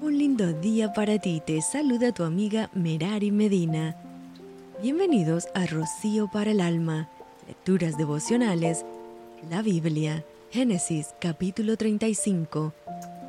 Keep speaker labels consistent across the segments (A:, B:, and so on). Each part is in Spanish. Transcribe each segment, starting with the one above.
A: Un lindo día para ti, te saluda tu amiga Merari Medina. Bienvenidos a Rocío para el Alma, Lecturas Devocionales, la Biblia, Génesis capítulo 35.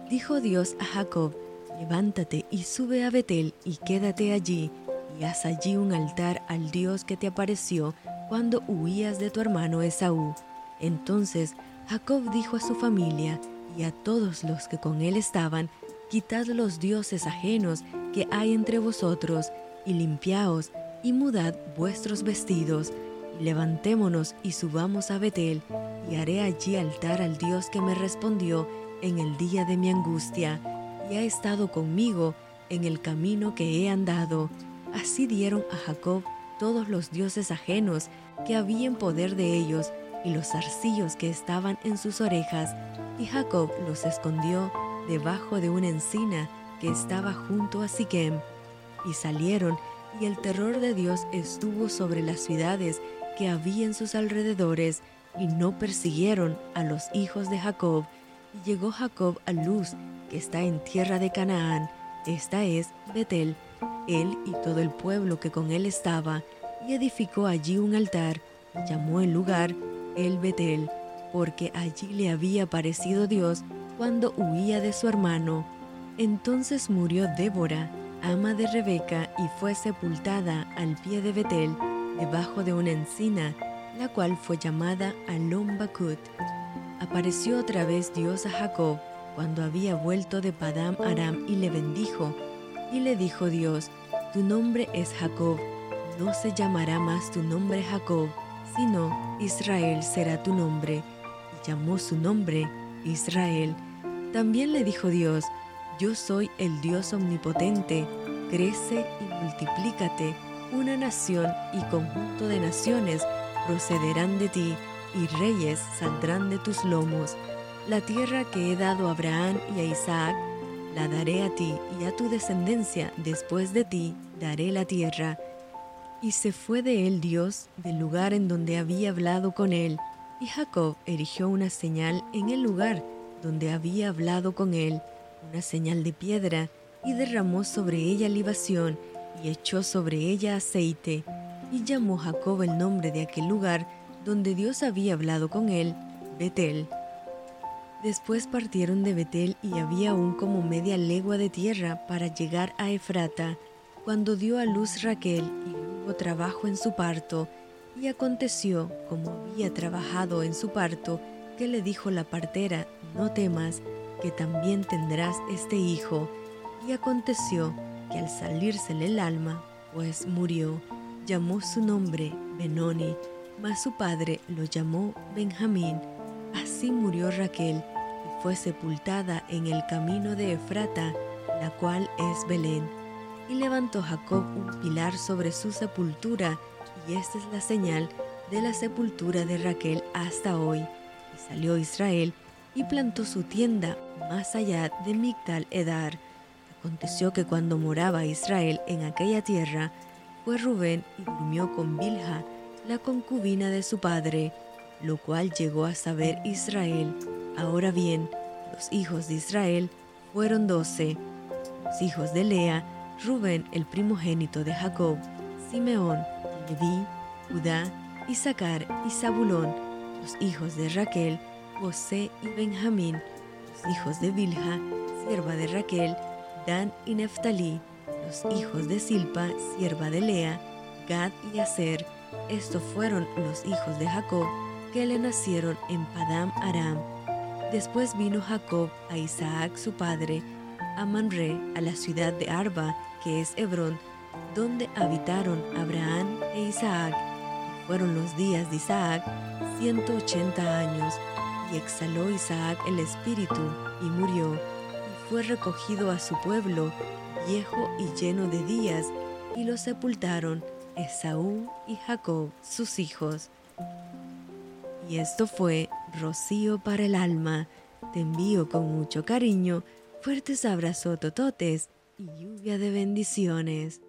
A: Dijo Dios a Jacob, levántate y sube a Betel y quédate allí, y haz allí un altar al Dios que te apareció cuando huías de tu hermano Esaú. Entonces Jacob dijo a su familia y a todos los que con él estaban, Quitad los dioses ajenos que hay entre vosotros, y limpiaos, y mudad vuestros vestidos, y levantémonos y subamos a Betel, y haré allí altar al Dios que me respondió en el día de mi angustia, y ha estado conmigo en el camino que he andado. Así dieron a Jacob todos los dioses ajenos que había en poder de ellos, y los zarcillos que estaban en sus orejas, y Jacob los escondió debajo de una encina que estaba junto a Siquem. Y salieron, y el terror de Dios estuvo sobre las ciudades que había en sus alrededores, y no persiguieron a los hijos de Jacob. Y llegó Jacob a Luz, que está en tierra de Canaán, esta es Betel, él y todo el pueblo que con él estaba, y edificó allí un altar, y llamó el lugar el Betel, porque allí le había aparecido Dios cuando huía de su hermano. Entonces murió Débora, ama de Rebeca, y fue sepultada al pie de Betel, debajo de una encina, la cual fue llamada Alon Apareció otra vez Dios a Jacob cuando había vuelto de Padam Aram y le bendijo. Y le dijo Dios, Tu nombre es Jacob, no se llamará más tu nombre Jacob, sino Israel será tu nombre. Y llamó su nombre Israel. También le dijo Dios, Yo soy el Dios omnipotente, crece y multiplícate, una nación y conjunto de naciones procederán de ti, y reyes saldrán de tus lomos. La tierra que he dado a Abraham y a Isaac, la daré a ti y a tu descendencia después de ti daré la tierra. Y se fue de él Dios del lugar en donde había hablado con él, y Jacob erigió una señal en el lugar donde había hablado con él, una señal de piedra, y derramó sobre ella libación, y echó sobre ella aceite, y llamó Jacob el nombre de aquel lugar donde Dios había hablado con él, Betel. Después partieron de Betel y había aún como media legua de tierra para llegar a Efrata, cuando dio a luz Raquel y hubo trabajo en su parto, y aconteció, como había trabajado en su parto, que le dijo la partera, no temas, que también tendrás este hijo. Y aconteció que al salírsele el alma, pues murió, llamó su nombre Benoni, mas su padre lo llamó Benjamín. Así murió Raquel y fue sepultada en el camino de Efrata, la cual es Belén. Y levantó Jacob un pilar sobre su sepultura, y esta es la señal de la sepultura de Raquel hasta hoy. Y salió Israel y plantó su tienda más allá de Migdal Edar. Aconteció que cuando moraba Israel en aquella tierra, fue Rubén y durmió con Bilha, la concubina de su padre, lo cual llegó a saber Israel. Ahora bien, los hijos de Israel fueron doce. Los hijos de Lea, Rubén el primogénito de Jacob, Simeón, Leví, Judá, Isaacar y Zabulón, los hijos de Raquel, José y Benjamín, los hijos de Bilha, sierva de Raquel, Dan y Neftalí, los hijos de Silpa, sierva de Lea, Gad y Aser. Estos fueron los hijos de Jacob que le nacieron en Padam Aram. Después vino Jacob a Isaac su padre, a Manre, a la ciudad de Arba, que es Hebrón, donde habitaron Abraham e Isaac. Fueron los días de Isaac 180 años, y exhaló Isaac el espíritu y murió, y fue recogido a su pueblo, viejo y lleno de días, y lo sepultaron Esaú y Jacob, sus hijos. Y esto fue Rocío para el alma. Te envío con mucho cariño, fuertes abrazos tototes y lluvia de bendiciones.